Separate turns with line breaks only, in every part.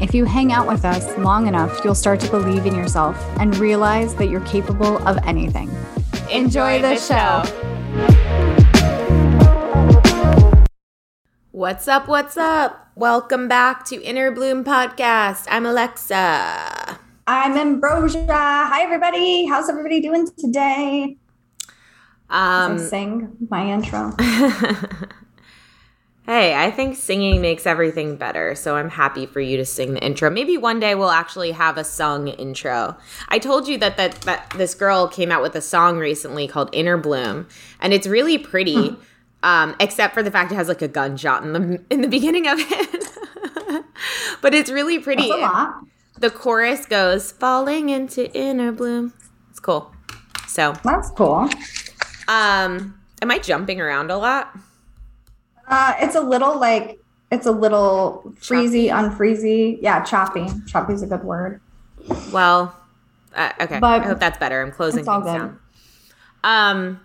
if you hang out with us long enough, you'll start to believe in yourself and realize that you're capable of anything.
Enjoy, the, show. What's up? What's up? Welcome back to Inner Bloom Podcast. I'm Alexa.
I'm Ambrosia. Hi, everybody. How's everybody doing today?
Um,
sing my intro.
Hey, I think singing makes everything better, so I'm happy for you to sing the intro. Maybe one day we'll actually have a sung intro. I told you that that, that this girl came out with a song recently called Inner Bloom, and it's really pretty, hmm. um, except for the fact it has like a gunshot in the in the beginning of it. but it's really pretty. The chorus goes, "Falling into inner bloom." It's cool. So
that's cool.
Um, am I jumping around a lot?
Uh, it's a little like it's a little freezy, unfreezy. Yeah, choppy. Choppy is a good word.
Well, uh, okay. But I hope that's better. I'm closing things down. Um,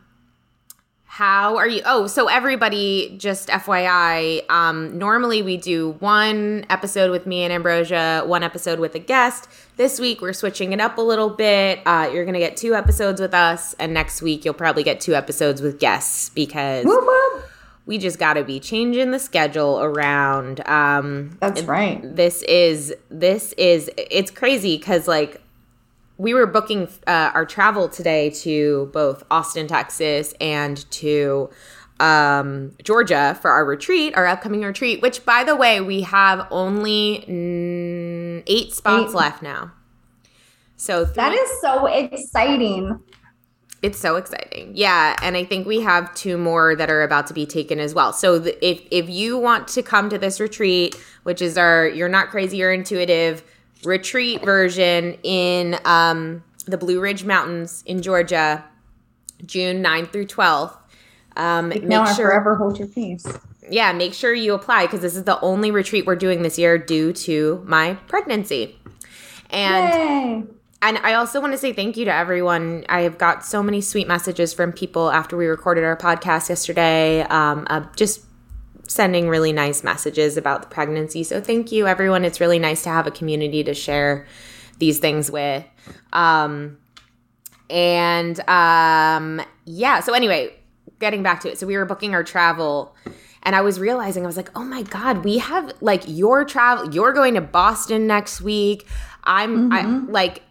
how are you? Oh, so everybody, just FYI, um, normally we do one episode with me and Ambrosia, one episode with a guest. This week we're switching it up a little bit. Uh, you're gonna get two episodes with us, and next week you'll probably get two episodes with guests because. Whoop, whoop we just got to be changing the schedule around. Um,
That's right.
This is this is it's crazy because like we were booking uh, our travel today to both Austin, Texas, and to um, Georgia for our retreat, our upcoming retreat. Which, by the way, we have only mm, eight spots eight. left now. So
that is so exciting.
It's so exciting. Yeah, and I think we have two more that are about to be taken as well. So the, if if you want to come to this retreat, which is our You're Not Crazy, You're Intuitive retreat version in um, the Blue Ridge Mountains in Georgia, June 9th through 12th.
Um, make sure forever hold your peace.
Yeah, make sure you apply because this is the only retreat we're doing this year due to my pregnancy. And Yay and I also want to say thank you to everyone. I have got so many sweet messages from people after we recorded our podcast yesterday, um, uh, just sending really nice messages about the pregnancy. So thank you, everyone. It's really nice to have a community to share these things with. Um, and um, yeah, so anyway, getting back to it. So we were booking our travel and I was realizing I was like, "Oh my god, we have like your travel you're going to Boston next week. I'm mm-hmm. I like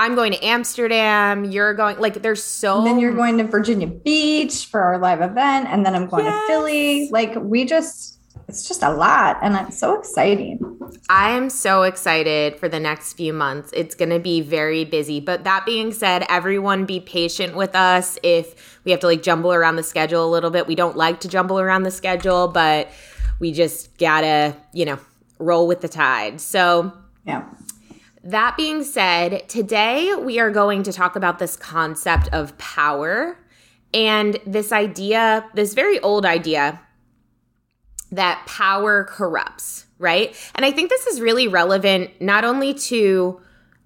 I'm going to Amsterdam. You're going like there's so.
And then you're going to Virginia Beach for our live event, and then I'm going yes. to Philly. Like we just, it's just a lot, and it's so exciting.
I am so excited for the next few months. It's going to be very busy. But that being said, everyone be patient with us if we have to like jumble around the schedule a little bit. We don't like to jumble around the schedule, but we just gotta, you know, roll with the tide. So
yeah.
That being said, today we are going to talk about this concept of power and this idea, this very old idea that power corrupts, right? And I think this is really relevant not only to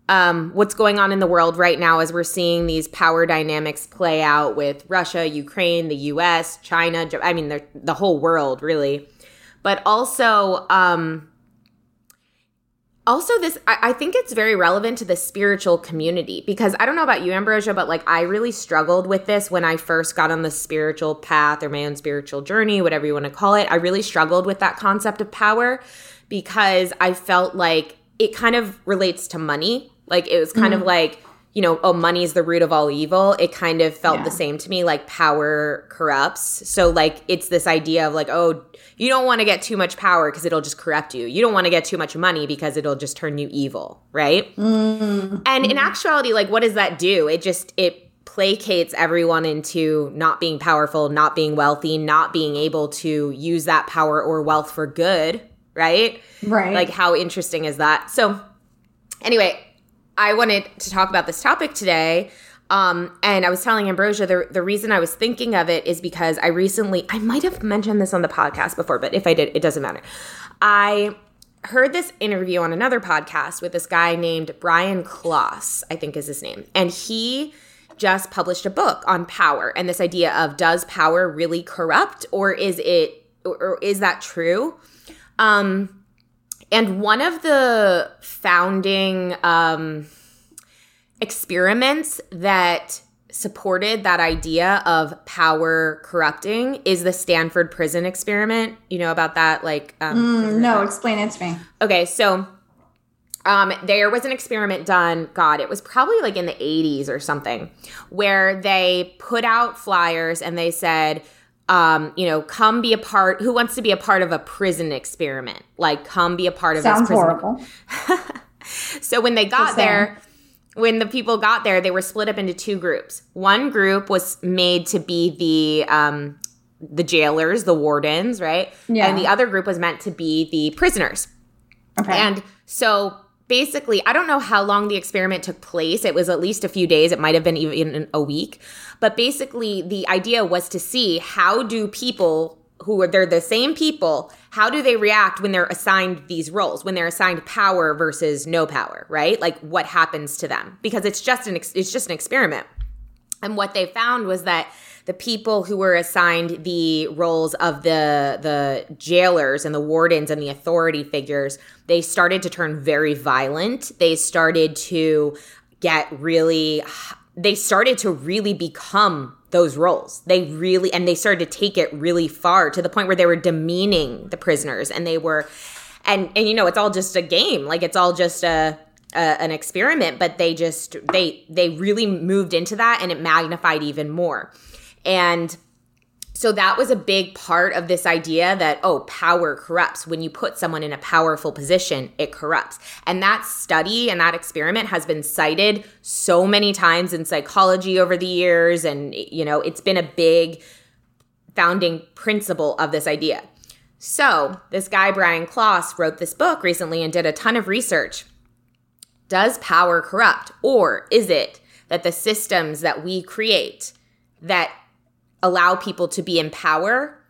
um, what's going on in the world right now as we're seeing these power dynamics play out with Russia, Ukraine, the US, China, I mean, the whole world, really, but also, um, also this I, I, think it's very relevant to the spiritual community because i don't know about you ambrosia but like i really struggled with this when i first got on the spiritual path or my own spiritual journey whatever you want to call it i really struggled with that concept of power because i felt like it kind of relates to money like it was kind mm. of like you know, oh, money is the root of all evil, it kind of felt yeah. the same to me like power corrupts. So, like, it's this idea of like, oh, you don't want to get too much power because it'll just corrupt you. You don't want to get too much money because it'll just turn you evil, right? Mm-hmm. And in actuality, like, what does that do? It just, it placates everyone into not being powerful, not being wealthy, not being able to use that power or wealth for good, right?
Right.
Like, how interesting is that? So, anyway, I wanted to talk about this topic today. Um, and I was telling Ambrosia the, the reason I was thinking of it is because I recently, I might have mentioned this on the podcast before, but if I did, it doesn't matter. I heard this interview on another podcast with this guy named Brian Klaas, I think is his name. And he just published a book on power and this idea of does power really corrupt or is it, or is that true? Um, and one of the founding um, experiments that supported that idea of power corrupting is the Stanford prison experiment. You know about that? Like,
um, mm, no, explain it to me.
Okay, so um, there was an experiment done, God, it was probably like in the 80s or something, where they put out flyers and they said, um, you know, come be a part. Who wants to be a part of a prison experiment? Like, come be a part of
Sounds
this
prison. horrible.
so when they got there, when the people got there, they were split up into two groups. One group was made to be the um, the jailers, the wardens, right? Yeah. And the other group was meant to be the prisoners. Okay. And so basically, I don't know how long the experiment took place. It was at least a few days. It might have been even a week. But basically, the idea was to see how do people who are they're the same people how do they react when they're assigned these roles when they're assigned power versus no power right? Like what happens to them? Because it's just an it's just an experiment. And what they found was that the people who were assigned the roles of the the jailers and the wardens and the authority figures they started to turn very violent. They started to get really they started to really become those roles. They really and they started to take it really far to the point where they were demeaning the prisoners and they were and and you know it's all just a game. Like it's all just a an experiment but they just they they really moved into that and it magnified even more. And so that was a big part of this idea that, oh, power corrupts. When you put someone in a powerful position, it corrupts. And that study and that experiment has been cited so many times in psychology over the years. And, you know, it's been a big founding principle of this idea. So this guy, Brian Klaas, wrote this book recently and did a ton of research. Does power corrupt? Or is it that the systems that we create that allow people to be in power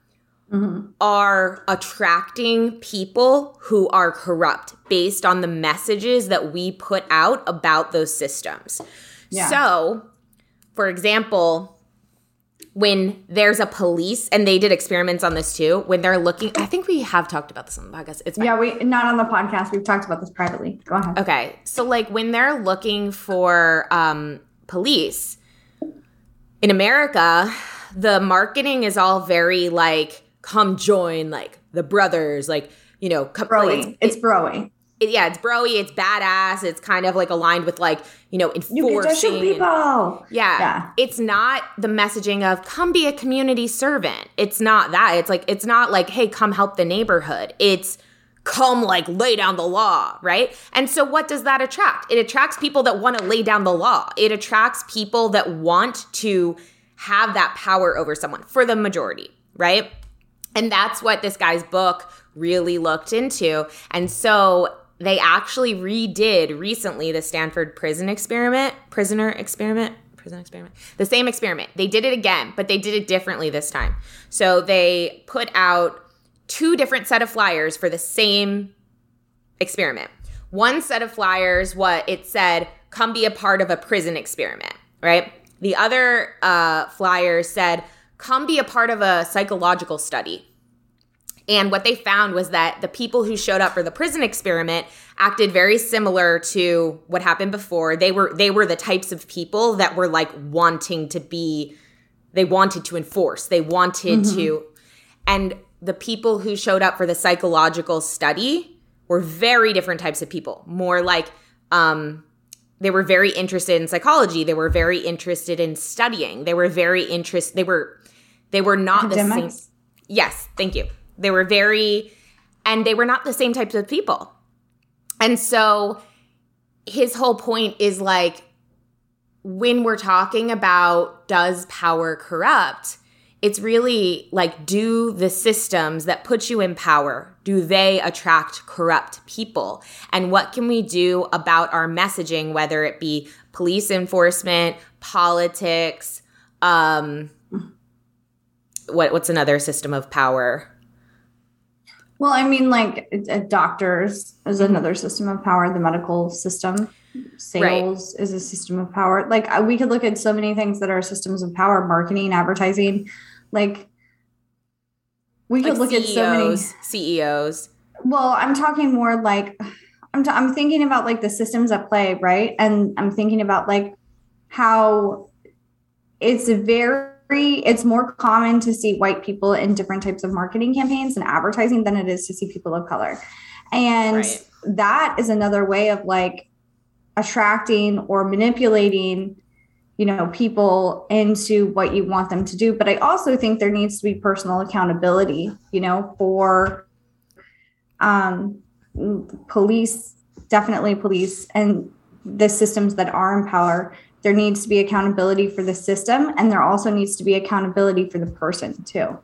mm-hmm. are attracting people who are corrupt based on the messages that we put out about those systems. Yeah. So, for example, when there's a police and they did experiments on this too when they're looking i think we have talked about this on the podcast
it's yeah we not on the podcast we've talked about this privately go ahead
okay so like when they're looking for um police in america the marketing is all very like come join like the brothers like you know
broy. it's, it's broy
it, yeah it's broy it's badass it's kind of like aligned with like you know enforcing
you people
yeah, yeah it's not the messaging of come be a community servant it's not that it's like it's not like hey come help the neighborhood it's come like lay down the law, right? And so what does that attract? It attracts people that want to lay down the law. It attracts people that want to have that power over someone for the majority, right? And that's what this guy's book really looked into. And so they actually redid recently the Stanford prison experiment, prisoner experiment, prison experiment, the same experiment. They did it again, but they did it differently this time. So they put out two different set of flyers for the same experiment. One set of flyers, what it said, come be a part of a prison experiment, right? The other uh, flyer said, come be a part of a psychological study. And what they found was that the people who showed up for the prison experiment acted very similar to what happened before. They were they were the types of people that were like wanting to be they wanted to enforce. They wanted mm-hmm. to and the people who showed up for the psychological study were very different types of people. More like um they were very interested in psychology. They were very interested in studying. They were very interest. They were they were not Academics. the same. Yes, thank you. They were very, and they were not the same types of people. And so his whole point is like when we're talking about does power corrupt, it's really like do the systems that put you in power do they attract corrupt people? And what can we do about our messaging whether it be police enforcement politics um what what's another system of power?
Well i mean like doctors is another system of power. The medical system sales right. is a system of power. Like we could look at so many things that are systems of power marketing advertising like we could like look CEOs, at so many
CEOs.
Well, I'm talking more like I'm t- I'm thinking about like the systems at play, right? And I'm thinking about like how it's very it's more common to see white people in different types of marketing campaigns and advertising than it is to see people of color. And right. that is another way of like attracting or manipulating you know people into what you want them to do. But i also think there needs to be personal accountability you know for um police definitely police and the systems that are in power. There needs to be accountability for the system and there also needs to be accountability for the person too.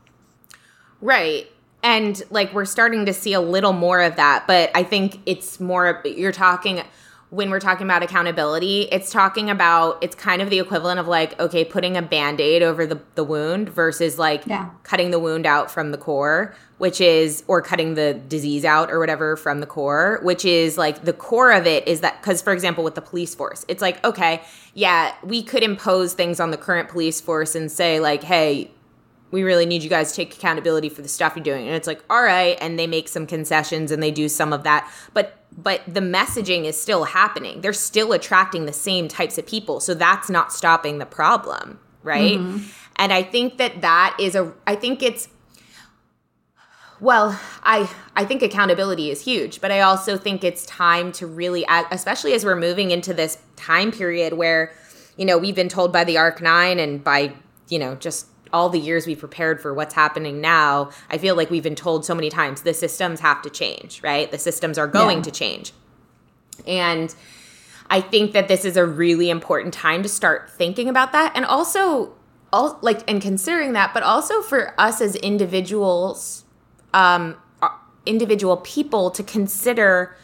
Right. And like we're starting to see a little more of that but i think it's more you're talking when we're talking about accountability, it's talking about it's kind of the equivalent of like, okay, putting a band-aid over the, the wound versus like yeah. cutting the wound out from the core, which is or cutting the disease out or whatever from the core, which is like the core of it is that because for example with the police force, it's like, okay, yeah, we could impose things on the current police force and say, like, hey, we really need you guys to take accountability for the stuff you're doing. And it's like, all right, and they make some concessions and they do some of that. But but the messaging is still happening. They're still attracting the same types of people. So that's not stopping the problem, right? Mm-hmm. And I think that that is a I think it's well, I I think accountability is huge, but I also think it's time to really especially as we're moving into this time period where you know, we've been told by the Arc 9 and by, you know, just all the years we've prepared for what's happening now, I feel like we've been told so many times the systems have to change, right? The systems are going yeah. to change. And I think that this is a really important time to start thinking about that and also all like and considering that, but also for us as individuals um individual people to consider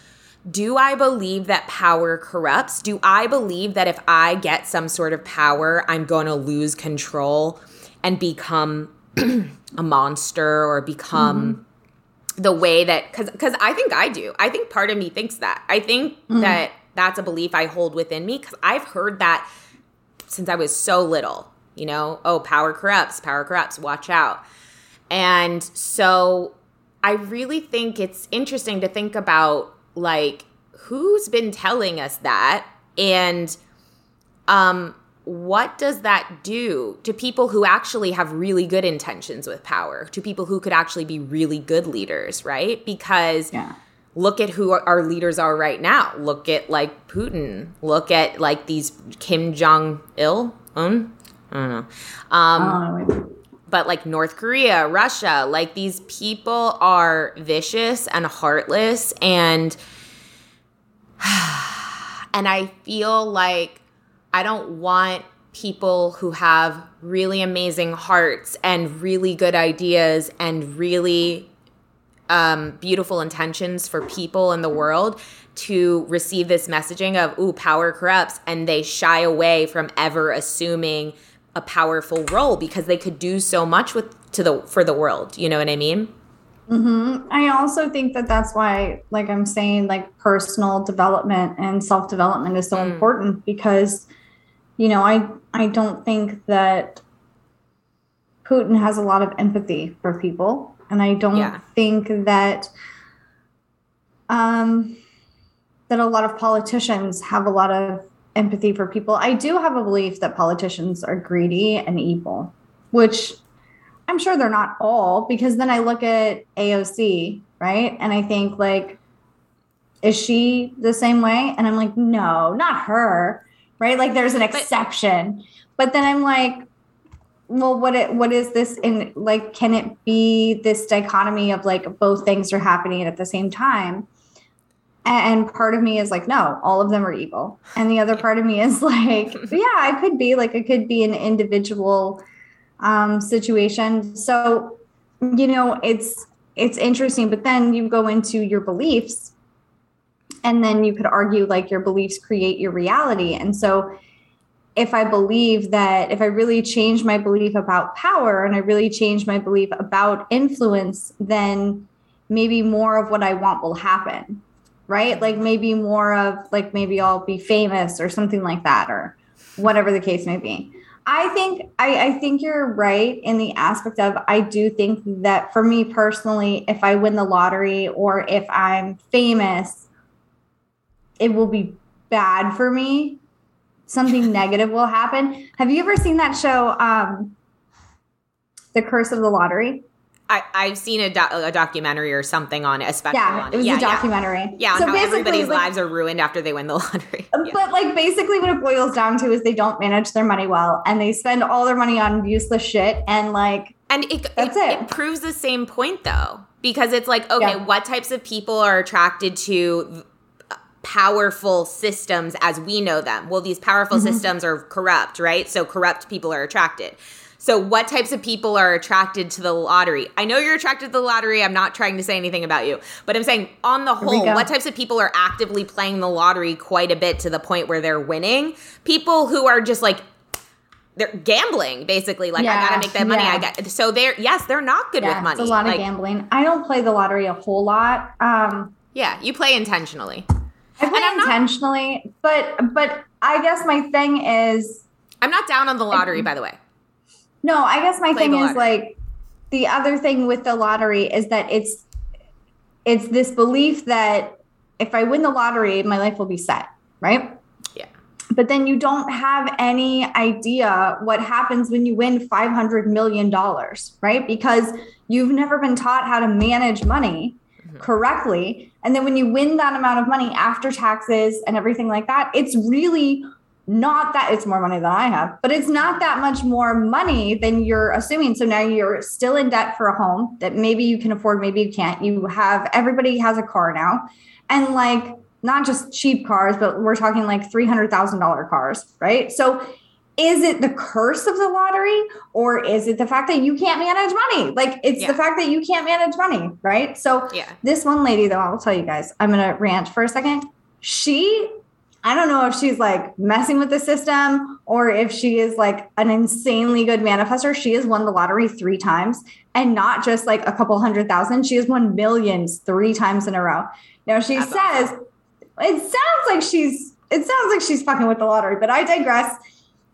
do I believe that power corrupts? Do I believe that if I get some sort of power, I'm going to lose control? And become a monster or become mm-hmm. the way that cuz cuz I think I do. I think part of me thinks that. I think mm-hmm. that that's a belief I hold within me cuz I've heard that since I was so little, you know, oh, power corrupts, power corrupts, watch out. And so I really think it's interesting to think about like who's been telling us that and um what does that do to people who actually have really good intentions with power, to people who could actually be really good leaders, right? Because yeah. look at who our leaders are right now. Look at like Putin. Look at like these Kim Jong Il. Um, I don't know. Um, oh, but like North Korea, Russia, like these people are vicious and heartless and and I feel like I don't want people who have really amazing hearts and really good ideas and really um, beautiful intentions for people in the world to receive this messaging of ooh power corrupts and they shy away from ever assuming a powerful role because they could do so much with to the for the world you know what i mean
mm-hmm. i also think that that's why like i'm saying like personal development and self-development is so mm. important because you know, I I don't think that Putin has a lot of empathy for people, and I don't yeah. think that um that a lot of politicians have a lot of empathy for people. I do have a belief that politicians are greedy and evil, which I'm sure they're not all because then I look at AOC, right? And I think like is she the same way? And I'm like, no, not her. Right? Like there's an exception. But, but then I'm like, well, what it what is this in like can it be this dichotomy of like both things are happening at the same time? And part of me is like, no, all of them are evil. And the other part of me is like, yeah, I could be like, it could be an individual um, situation. So, you know, it's it's interesting. But then you go into your beliefs, and then you could argue like your beliefs create your reality. And so, if I believe that if I really change my belief about power and I really change my belief about influence, then maybe more of what I want will happen right? Like maybe more of like maybe I'll be famous or something like that, or whatever the case may be. I think I, I think you're right in the aspect of I do think that for me personally, if I win the lottery or if I'm famous, it will be bad for me. Something negative will happen. Have you ever seen that show, um, The Curse of the Lottery?
I, I've seen a, do- a documentary or something on it, especially
yeah,
on
it. was
yeah,
a documentary.
Yeah, yeah so how everybody's like, lives are ruined after they win the lottery.
Yeah. But like basically what it boils down to is they don't manage their money well and they spend all their money on useless shit and like
And it that's it, it. it proves the same point though. Because it's like, okay, yeah. what types of people are attracted to powerful systems as we know them? Well, these powerful mm-hmm. systems are corrupt, right? So corrupt people are attracted. So, what types of people are attracted to the lottery? I know you're attracted to the lottery. I'm not trying to say anything about you, but I'm saying on the whole, what types of people are actively playing the lottery quite a bit to the point where they're winning? People who are just like they're gambling basically like yeah, i gotta make that money yeah. i got so they're yes they're not good yeah, with money
it's a lot
like,
of gambling i don't play the lottery a whole lot um
yeah you play intentionally
i play intentionally not, but but i guess my thing is
i'm not down on the lottery by the way
no, I guess my thing is like the other thing with the lottery is that it's it's this belief that if I win the lottery, my life will be set, right?
Yeah.
But then you don't have any idea what happens when you win $500 million, right? Because you've never been taught how to manage money mm-hmm. correctly. And then when you win that amount of money after taxes and everything like that, it's really not that it's more money than I have, but it's not that much more money than you're assuming. So now you're still in debt for a home that maybe you can afford, maybe you can't. You have everybody has a car now, and like not just cheap cars, but we're talking like three hundred thousand dollar cars, right? So is it the curse of the lottery or is it the fact that you can't manage money? Like it's yeah. the fact that you can't manage money, right? So
yeah.
this one lady though, I'll tell you guys, I'm gonna rant for a second. She I don't know if she's like messing with the system or if she is like an insanely good manifester. She has won the lottery three times and not just like a couple hundred thousand. She has won millions three times in a row. Now she That's says awesome. it sounds like she's it sounds like she's fucking with the lottery, but I digress.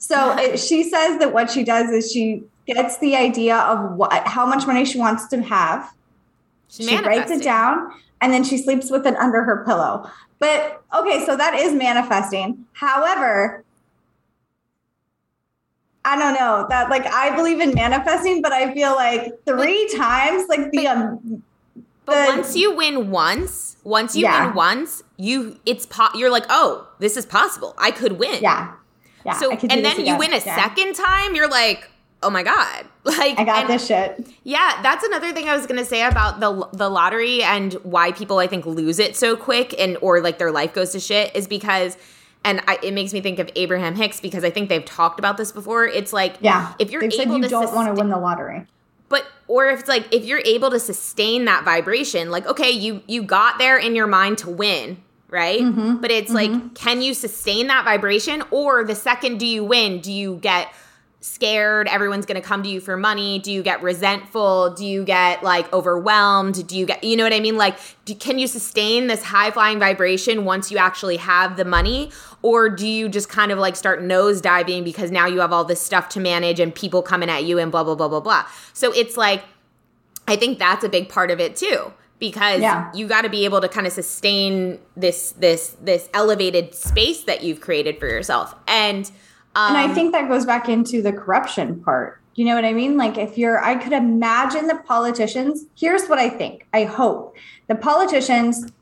So it, she says that what she does is she gets the idea of what how much money she wants to have. She's she writes it down and then she sleeps with it under her pillow. But okay, so that is manifesting. However, I don't know that like I believe in manifesting, but I feel like three but, times like the um
But the, once you win once, once you yeah. win once, you it's po- you're like, "Oh, this is possible. I could win."
Yeah.
Yeah. So and then you win a yeah. second time, you're like, oh my god like
i got and, this shit
yeah that's another thing i was gonna say about the the lottery and why people i think lose it so quick and or like their life goes to shit is because and I, it makes me think of Abraham Hicks because I think they've talked about this before. It's like,
yeah,
if you're
able
said
you
to
don't want to win the lottery,
but or if it's like if you're able to sustain that vibration, like okay, you you got there in your mind to win, right? Mm-hmm. But it's mm-hmm. like, can you sustain that vibration, or the second do you win, do you get scared everyone's going to come to you for money? Do you get resentful? Do you get like overwhelmed? Do you get you know what i mean? Like do, can you sustain this high flying vibration once you actually have the money? Or do you just kind of like start nose diving because now you have all this stuff to manage and people coming at you and blah blah blah blah blah? So it's like i think that's a big part of it too because yeah. you got to be able to kind of sustain this this this elevated space that you've created for yourself and
um, and I um, think that goes back into the corruption part. You know what I mean? Like, if you're, I could imagine the politicians. Here's what I think. I hope the politicians,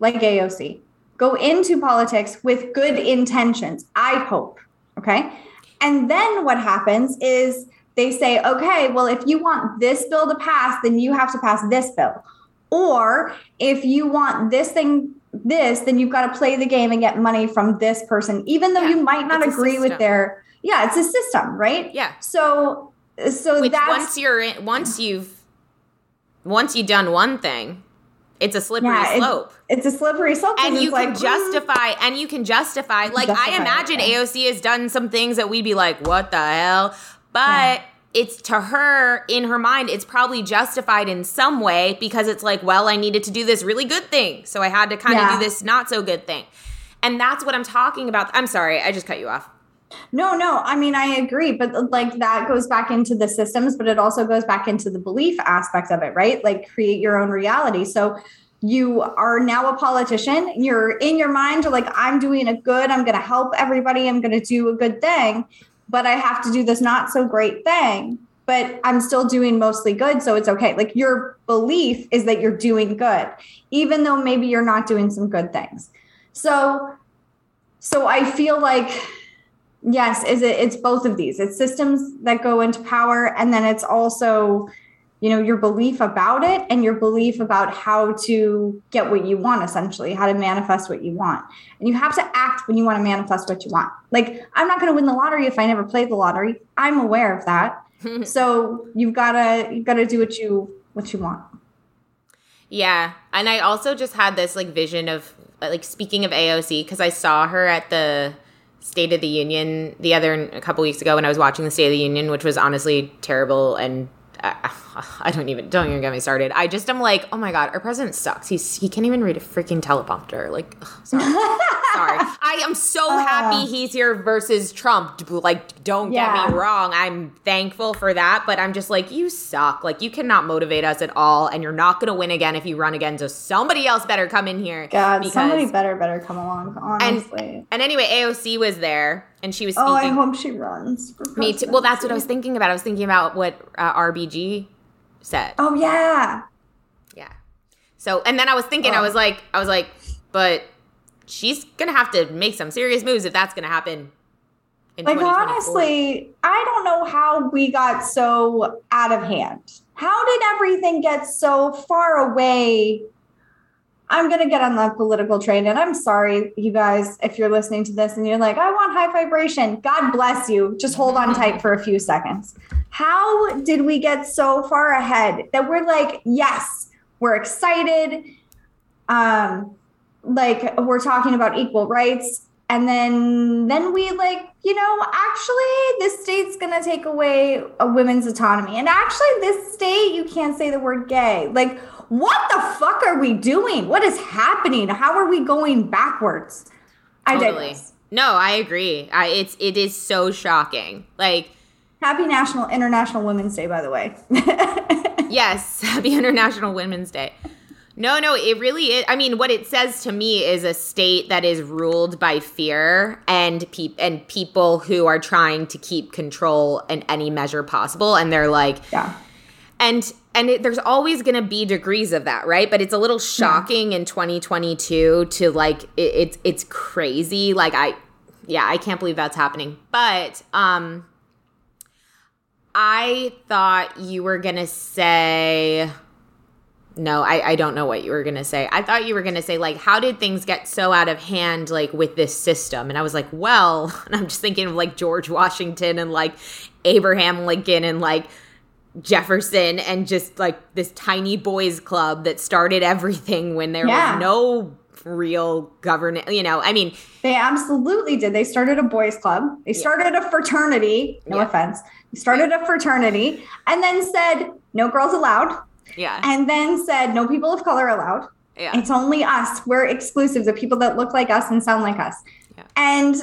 like AOC go into politics with good intentions, I hope. Okay. And then what happens is they say, okay, well, if you want this bill to pass, then you have to pass this bill. Or if you want this thing, this, then you've got to play the game and get money from this person, even though yeah, you might not agree with their, yeah, it's a system, right?
Yeah.
So, so
Which that's once you're in, once you've, once you've done one thing, it's a slippery yeah, slope.
It's, it's, a slippery slope.
And you can like, justify, mm, and you can justify, like, justify I imagine AOC has done some things that we'd be like, what the hell? But yeah. It's to her, in her mind, it's probably justified in some way because it's like, well, I needed to do this really good thing. So I had to kind of yeah. do this not so good thing. And that's what I'm talking about. I'm sorry, I just cut you off.
No, no. I mean, I agree, but like that goes back into the systems, but it also goes back into the belief aspect of it, right? Like create your own reality. So you are now a politician. You're in your mind, you're like, I'm doing a good, I'm going to help everybody, I'm going to do a good thing, but I have to do this not so great thing. But I'm still doing mostly good. So it's okay. Like your belief is that you're doing good, even though maybe you're not doing some good things. So, so I feel like yes is it it's both of these it's systems that go into power and then it's also you know your belief about it and your belief about how to get what you want essentially how to manifest what you want. And you have to act when you want to manifest what you want. Like i'm not going to win the lottery if i never play the lottery. I'm aware of that. So you've got to you've got to do what you what you want.
Yeah. And i also just had this like vision of like speaking of aoc because i saw her at the State of the Union the other a couple weeks ago when I was watching the State of the Union, which was honestly terrible and I don't even don't even get me started. I just am like, oh my god, our president sucks. He's he can't even read a freaking teleprompter. Like, ugh, sorry, sorry. I am so uh, happy he's here versus Trump. Like, don't yeah. get me wrong. I'm thankful for that, but I'm just like, you suck. Like, you cannot motivate us at all, and you're not going to win again if you run again. So somebody else better come in here.
God, because, somebody better better come along. Honestly.
And, and anyway, AOC was there and she was speaking. Oh,
I hope she runs.
Me too. Well, that's what I was thinking about. I was thinking about what uh, RBG said.
Oh yeah,
yeah. So, and then I was thinking, oh. I was like, I was like, but she's gonna have to make some serious moves if that's gonna happen.
like honestly, I don't know how we got so out of hand. How did everything get so far away I'm going to get on the political train. And I'm sorry, you guys, if you're listening to this and you're like, I want high vibration. God bless you. Just hold on tight for a few seconds. How did we get so far ahead that we're like, yes, we're excited. Um, like we're talking about equal rights. And then then we like, you know, actually this state's gonna take away a women's autonomy. And actually, this state, you can't say the word gay. Like what the fuck are we doing? What is happening? How are we going backwards? I totally.
No, I agree. I, it's it is so shocking. Like
Happy National International Women's Day, by the way.
yes, Happy International Women's Day. No, no, it really is. I mean, what it says to me is a state that is ruled by fear and pe- and people who are trying to keep control in any measure possible. And they're like,
yeah.
And and it, there's always going to be degrees of that, right? But it's a little shocking yeah. in 2022 to like it, it's it's crazy. Like I, yeah, I can't believe that's happening. But um, I thought you were gonna say. No, I, I don't know what you were gonna say. I thought you were gonna say like, how did things get so out of hand like with this system? And I was like, well, and I'm just thinking of like George Washington and like Abraham Lincoln and like Jefferson and just like this tiny boys club that started everything when there yeah. was no real governance. You know, I mean,
they absolutely did. They started a boys club. They started yeah. a fraternity. No yeah. offense. They started a fraternity and then said no girls allowed.
Yeah.
And then said no people of color allowed.
Yeah.
It's only us. We're exclusive. The people that look like us and sound like us. Yeah. And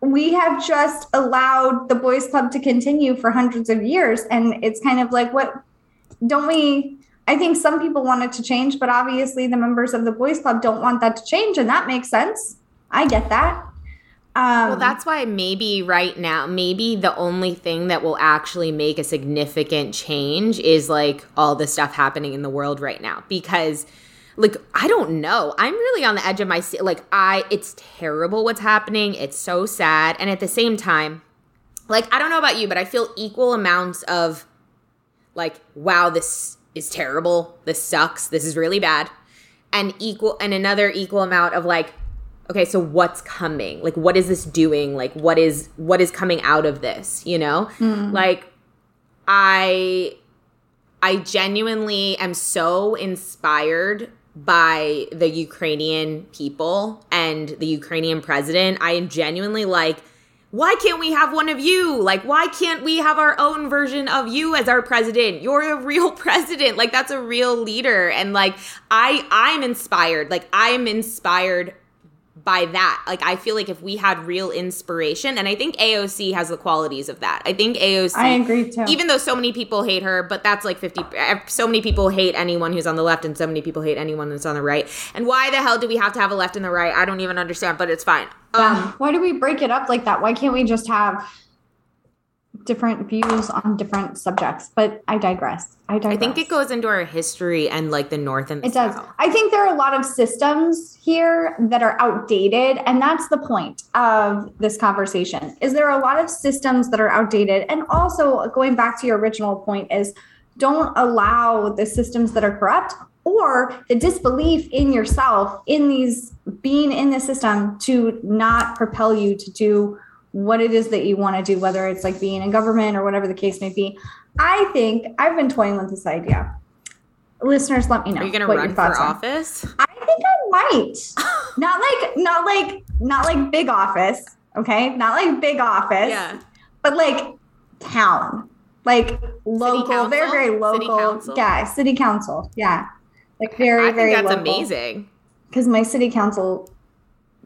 we have just allowed the boys club to continue for hundreds of years. And it's kind of like what don't we i think some people want it to change but obviously the members of the boys club don't want that to change. And that makes sense. I get that.
Um, well that's why maybe right now maybe the only thing that will actually make a significant change is like all the stuff happening in the world right now. Because like I don't know. I'm really on the edge of my seat. Like I it's terrible what's happening. It's so sad and at the same time like I don't know about you, but I feel equal amounts of like wow, this is terrible. This sucks. This is really bad. And equal and another equal amount of like okay, so what's coming? Like what is this doing? Like what is what is coming out of this, you know? Mm. Like I I genuinely am so inspired by the Ukrainian people and the Ukrainian president. I am genuinely like, why can't we have one of you? Like, why can't we have our own version of you as our president? You're a real president. Like, that's a real leader. And like, I, I'm inspired. Like, I am inspired by that. Like I feel like if we had real inspiration, and I think AOC has the qualities of that. I think AOC.
I agree too.
Even though so many people hate her, but that's like fifty. So many people hate anyone who's on the left, and so many people hate anyone that's on the right. And why the hell do we have to have a left and the right? I don't even understand, but it's fine.
Um, why do we break it up like that? Why can't we just have different views on different subjects, but I digress. I digress.
I think it goes into our history and like the North and the
it South. does. I think there are a lot of systems here that are outdated, and that's the point of this conversation. Is there are a lot of systems that are outdated, and also going back to your original point is don't allow the systems that are corrupt or the disbelief in yourself in these being in the system to not propel you to do what it is that you want to do, whether it's like being in government or whatever the case may be. I think I've been toying with this idea. Listeners, let me know.
Are you going to run for office?
I think I might. not like, not like, not like big office. Okay, not like big office. Yeah. But like town, like local, very very local. City yeah, city council. Yeah, like very I very.
that's
local.
amazing.
Because my city council,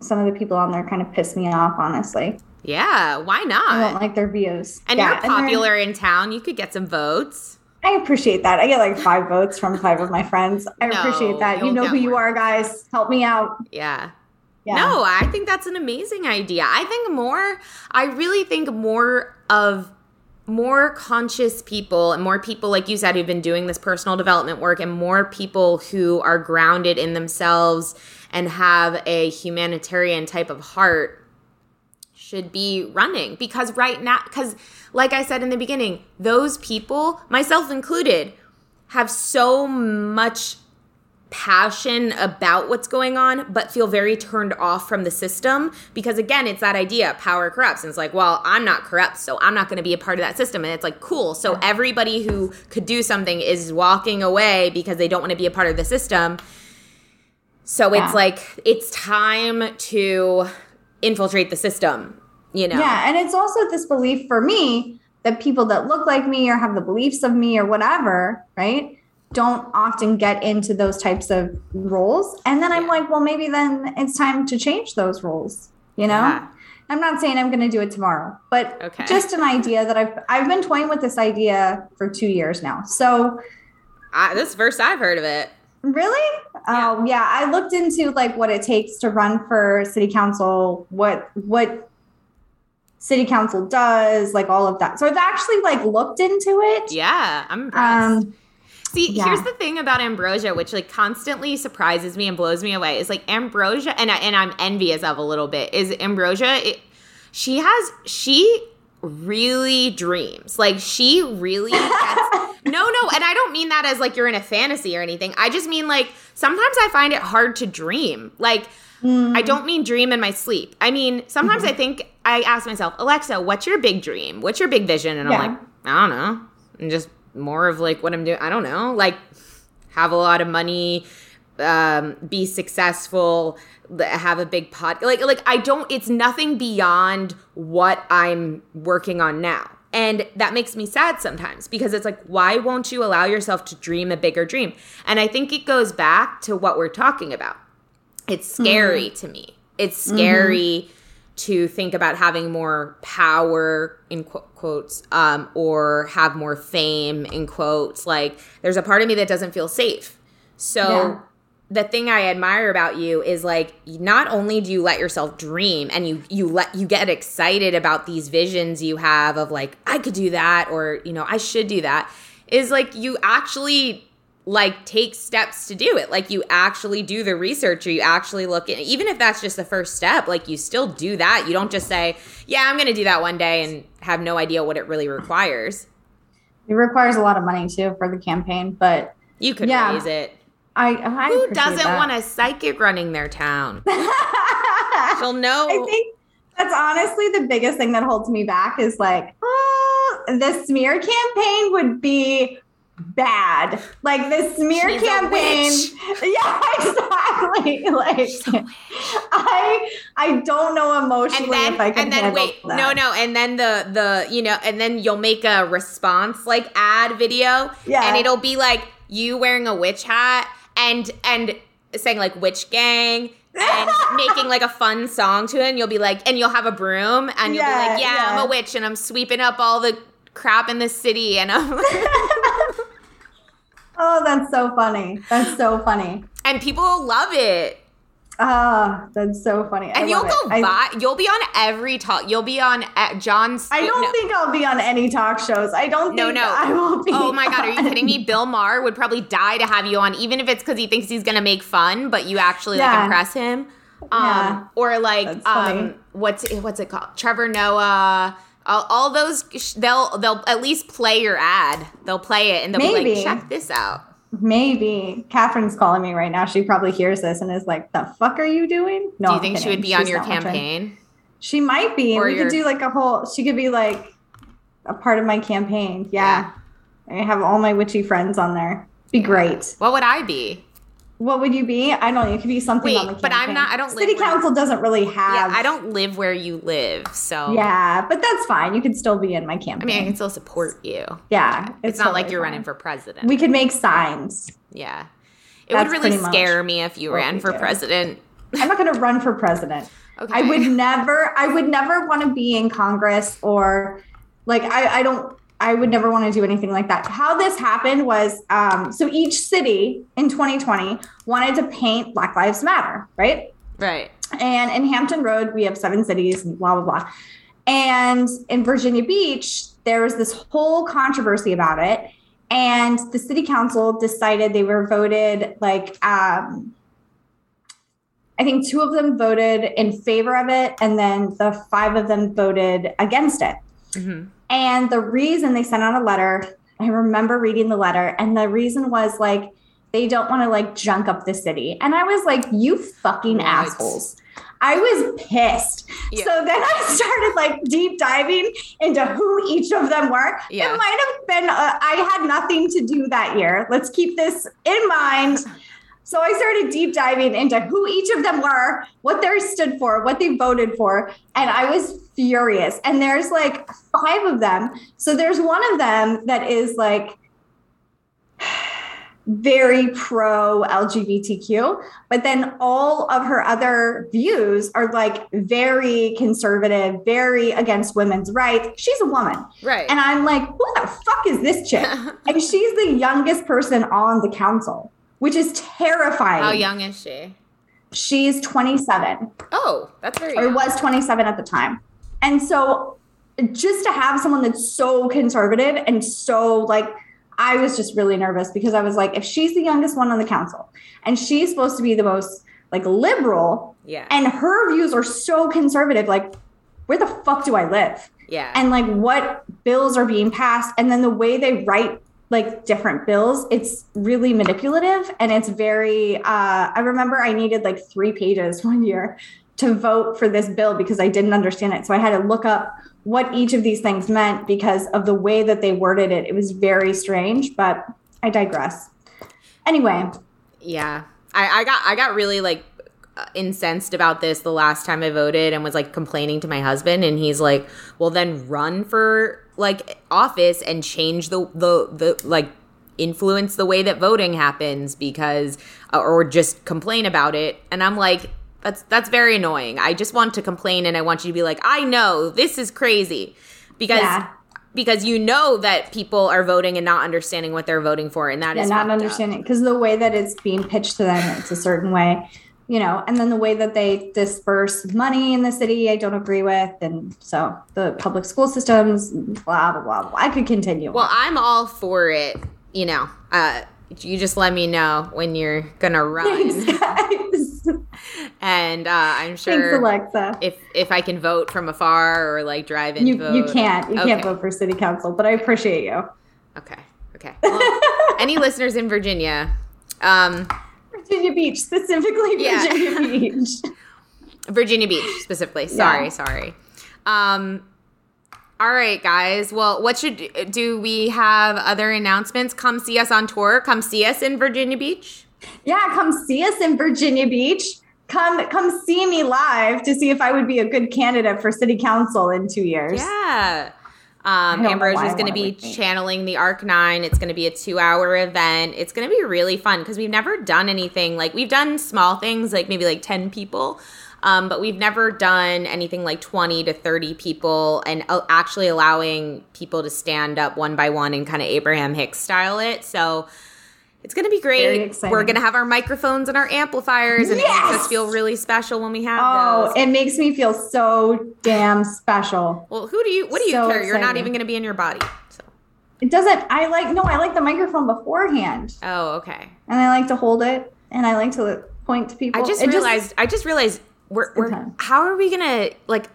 some of the people on there kind of piss me off, honestly.
Yeah, why not?
I don't like their views.
And
yeah,
you're popular in town. You could get some votes.
I appreciate that. I get like five votes from five of my friends. I no, appreciate that. You know who you are, guys. Help me out.
Yeah. yeah. No, I think that's an amazing idea. I think more, I really think more of more conscious people and more people, like you said, who've been doing this personal development work and more people who are grounded in themselves and have a humanitarian type of heart should be running. Because right now because like i said in the beginning those people myself included have so much passion about what's going on but feel very turned off from the system. Because again it's that idea power corrupts. And it's like well i'm not corrupt so i'm not going to be a part of that system. And it's like cool. So everybody who could do something is walking away because they don't want to be a part of the system. So yeah. it's like it's time to infiltrate the system, you know?
Yeah. And it's also this belief for me that people that look like me or have the beliefs of me or whatever, right? Don't often get into those types of roles. And then I'm like, well, maybe then it's time to change those roles, you know? Yeah. I'm not saying I'm going to do it tomorrow, but okay. just an idea that I've I've been toying with this idea for two years now. So,
uh, this first I've heard of it.
Really? Yeah. Oh, yeah. I looked into like what it takes to run for city council, what what city council does, like all of that. So I've actually like looked into it.
Yeah, I'm impressed. Um, See, yeah. here's the thing about Ambrosia, which like constantly surprises me and blows me away, is like Ambrosia, and I, and I'm envious of a little bit. Is Ambrosia? It, she has she really dreams. Like she really gets, No, no, and I don't mean that as like you're in a fantasy or anything. I just mean like sometimes I find it hard to dream. Like mm. I don't mean dream in my sleep. I mean, sometimes mm-hmm. I think I ask myself, "Alexa, what's your big dream? What's your big vision?" And yeah. I'm like, "I don't know." And just more of like what I'm doing. I don't know. Like have a lot of money, um, be successful, have a big pot. Like, like I don't. It's nothing beyond what I'm working on now, and that makes me sad sometimes because it's like, why won't you allow yourself to dream a bigger dream? And I think it goes back to what we're talking about. It's scary mm-hmm. to me. It's scary. Mm-hmm. To think about having more power in qu- quotes, um, or have more fame in quotes. Like, there's a part of me that doesn't feel safe. So, yeah the thing I admire about you is like not only do you let yourself dream and you you let you get excited about these visions you have of like I could do that or you know I should do that is like you actually like take steps to do it. Like you actually do the research or you actually look at even if that's just the first step, like you still do that. You don't just say, "Yeah, I'm going to do that one day" and have no idea what it really requires.
It requires a lot of money too for the campaign, but
you could yeah, raise it.
I, I
who doesn't that. want a psychic running their town? She'll know.
I think that's honestly the biggest thing that holds me back is like, oh, the smear campaign would be bad. Like the smear She's campaign. Yeah, exactly. Like I I don't know emotionally then, if I can. And then wait, that.
no, no, and then the the you know, and then you'll make a response like ad video. Yeah. And it'll be like you wearing a witch hat and and saying like witch gang and making like a fun song to it and you'll be like and you'll have a broom and you'll yeah, be like yeah, yeah, i'm a witch and i'm sweeping up all the crap in the city and i'm
oh that's so funny that's so funny
and people love it
Ah, that's so funny.
And you'll go by. You'll be on every talk. You'll be on uh, John's.
I don't no. think I'll be on any talk shows. I don't. No, no. I will be.
Oh my god, are you kidding me? Bill Maher would probably die to have you on, even if it's because he thinks he's gonna make fun, but you actually yeah. like impress him. Um, yeah. Or like, um, what's what's it called? Trevor Noah. All, all, those they'll they'll at least play your ad. They'll play it and they'll Maybe. be like, check this out.
Maybe Catherine's calling me right now. She probably hears this and is like, "The fuck are you doing?"
No, do you think she would be She's on your campaign?
Watching. She might be. Or we your... could do like a whole. She could be like a part of my campaign. Yeah, yeah. I have all my witchy friends on there. Be great.
What would I be?
What would you be? I don't know. It could be something Wait, on the.
But I'm not. I don't.
City council you, doesn't really have.
Yeah, I don't live where you live, so.
Yeah, but that's fine. You could still be in my campaign. I
mean, I can still support you.
Yeah,
it's, it's not totally like you're fine. running for president.
We could make signs.
Yeah, it that's would really scare me if you ran for do. president.
I'm not going to run for president. Okay. I would never. I would never want to be in Congress or like I. I don't. I would never want to do anything like that. How this happened was um, so each city in 2020 wanted to paint Black Lives Matter, right?
Right.
And in Hampton Road, we have seven cities, blah, blah, blah. And in Virginia Beach, there was this whole controversy about it. And the city council decided they were voted like, um, I think two of them voted in favor of it, and then the five of them voted against it. Mm-hmm. And the reason they sent out a letter, I remember reading the letter, and the reason was like they don't want to like junk up the city. And I was like, you fucking right. assholes. I was pissed. Yeah. So then I started like deep diving into who each of them were. Yeah. It might have been, uh, I had nothing to do that year. Let's keep this in mind. So I started deep diving into who each of them were, what they stood for, what they voted for, and I was furious. And there's like five of them. So there's one of them that is like very pro LGBTQ, but then all of her other views are like very conservative, very against women's rights. She's a woman.
Right.
And I'm like, who the fuck is this chick? and she's the youngest person on the council which is terrifying.
How young is she?
She's 27.
Oh, that's very
Or was 27 at the time. And so just to have someone that's so conservative and so like I was just really nervous because I was like, if she's the youngest one on the council and she's supposed to be the most like liberal,
yeah,
and her views are so conservative, like, where the fuck do I live?
Yeah.
And like what bills are being passed, and then the way they write like different bills it's really manipulative and it's very uh, i remember i needed like three pages one year to vote for this bill because i didn't understand it. So i had to look up what each of these things meant because of the way that they worded it. It was very strange but i digress. Anyway.
Yeah. I, I got i got really like uh, incensed about this the last time I voted and was like complaining to my husband and he's like, "Well then run for like office and change the the the like influence the way that voting happens because uh, or just complain about it." And I'm like, that's that's very annoying. I just want to complain and I want you to be like, "I know, this is crazy." Because yeah because you know that people are voting and not understanding what they're voting for, and that
yeah,
is
not understanding because the way that it's being pitched to them, it's a certain way you know, and then the way that they disperse money in the city, I don't agree with. And so the public school systems, blah, blah, blah. blah. I could continue.
Well, I'm all for it, you know, uh, you just let me know when you're gonna run.
Thanks, guys.
and uh, I'm sure
Thanks, Alexa.
if if I can vote from afar or like drive in
You
vote.
you can't you
Okay.
can't vote for city council, but I appreciate you.
Okay. Okay. Well, any listeners in Virginia, um,
Virginia Beach, specifically
Yeah.
Virginia Beach.
Virginia Beach specifically. Sorry,
Yeah.
sorry. Um, all right, guys. Well, what should do we have other announcements? Come see us on tour. Come see us in Virginia Beach.
Yeah, come see us in Virginia Beach. Come come see me live to see if I would be a good candidate for city council in two years.
Yeah. Um, Ambrose is going to be channeling the Arc Nine. It's going to be a two-hour event. It's going to be really fun because we've never done anything like we've done small things like maybe like ten people, um, but we've never done anything like twenty to thirty people, and uh, actually allowing people to stand up one by one and kind of Abraham Hicks style it. So it's going to be great.
exciting.
We're going to have our microphones and our amplifiers, and it makes us feel really special when we have
Oh,
those.
it makes me feel so damn special.
well, who do you? What do you
So
care? You're not even going to be in your body. So.
It doesn't I like no, I like the microphone beforehand.
Oh, okay.
And I like to hold it and I like to point to people.
I just
It
realized. I just realized we're, we're how are we gonna like?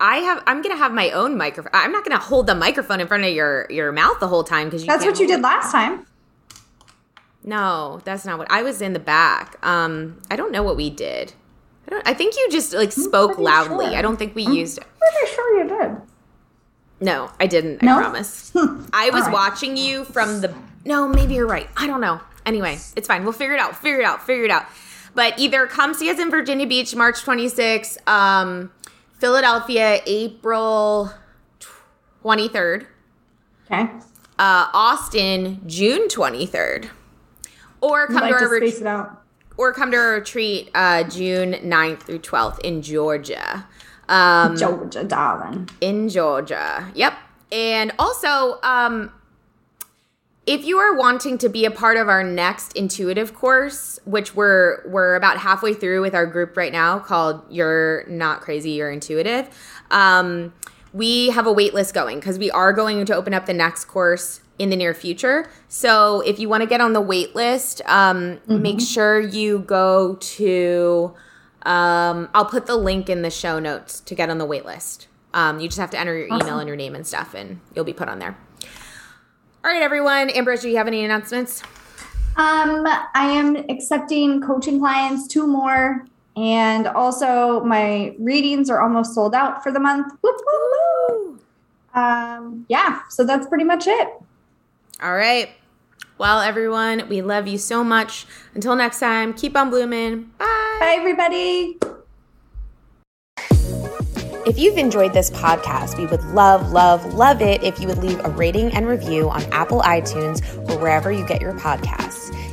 I have. I'm gonna have my own microphone. I'm not gonna hold the microphone in front of your your mouth the whole time because you.
that's what you did last time.
No, that's not what I was in the back. Um, I don't know what we did. I don't. I think you just like spoke loudly.
sure.
I don't think we used it.
I'm pretty sure you did.
No, I didn't.
No?
I promise. I was
right.
watching you from the. No, maybe you're right. I don't know. Anyway, it's fine. We'll figure it out. Figure it out. Figure it out. But either come see us in Virginia Beach, March 26th, um, Philadelphia, April 23rd,
Okay.
uh, Austin, June 23rd, or come
like
to
to
our ret-
space it out.
or come to our retreat uh, June 9th through 12th in Georgia. Um,
Georgia, darling.
in Georgia. Yep. And also, um, if you are wanting to be a part of our next intuitive course, which we're we're about halfway through with our group right now called You're Not Crazy, You're Intuitive. Um, we have a wait list going because we are going to open up the next course in the near future. So if you want to get on the wait list, um, make sure you go to um, I'll put the link in the show notes to get on the wait list. Um, you just have to enter your email and your name and stuff, and you'll be put on there. All right, everyone. Ambrose, do you have any announcements?
Um, I am accepting coaching clients, two more, and also my readings are almost sold out for the month. Whoop, whoop, whoop. Um, yeah, so that's pretty much it.
All right. Well, everyone, we love you so much. Until next time, keep on blooming. Bye.
Bye, everybody.
If you've enjoyed this podcast, we would love, love, love it if you would leave a rating and review on Apple iTunes or wherever you get your podcasts.